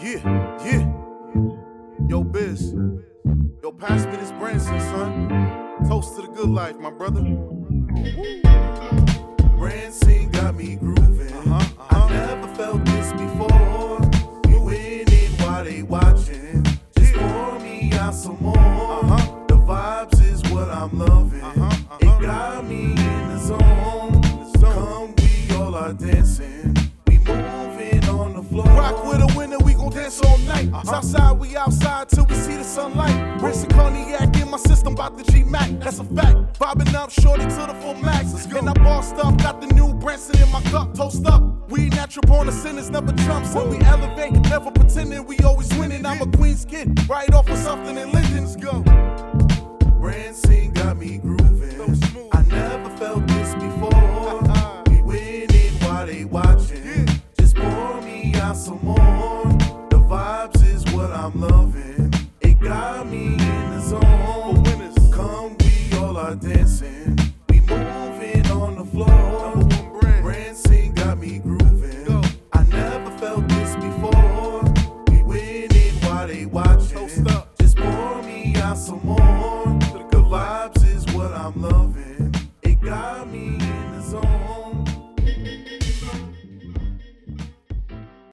Yeah, yeah. Yo, Biz. Yo, pass me this Branson, son. Toast to the good life, my brother. Branson got me grooving. Uh-huh, uh-huh. I never felt this before. We winning while they watching. Just pour me out some more. Uh-huh. The vibes is what I'm loving. Uh-huh, uh-huh. It got me in the zone. Come, we all are dancing. We moving on the floor. Rock with a winner, we dance all night. Uh-huh. Southside, we outside till we see the sunlight. Rinse cognac in my system, bout the G Mac. That's a fact. Bobbing up, shorty to the full max. And I bossed up, got the new Branson in my cup, toast up. We natural born the sinners, never chumps. And we elevate, never pretending we always winning. I'm a Queen's kid, right off of something in Linden. Let's go. Branson got me grooving. I never felt this before. we winning while they watching. Just pour me out some more. I'm loving. It got me in the zone. Come, we all are dancing. We moving on the floor. Branson got me grooving. I never felt this before. We winning while they watching. Just pour me out some more. The vibes is what I'm loving.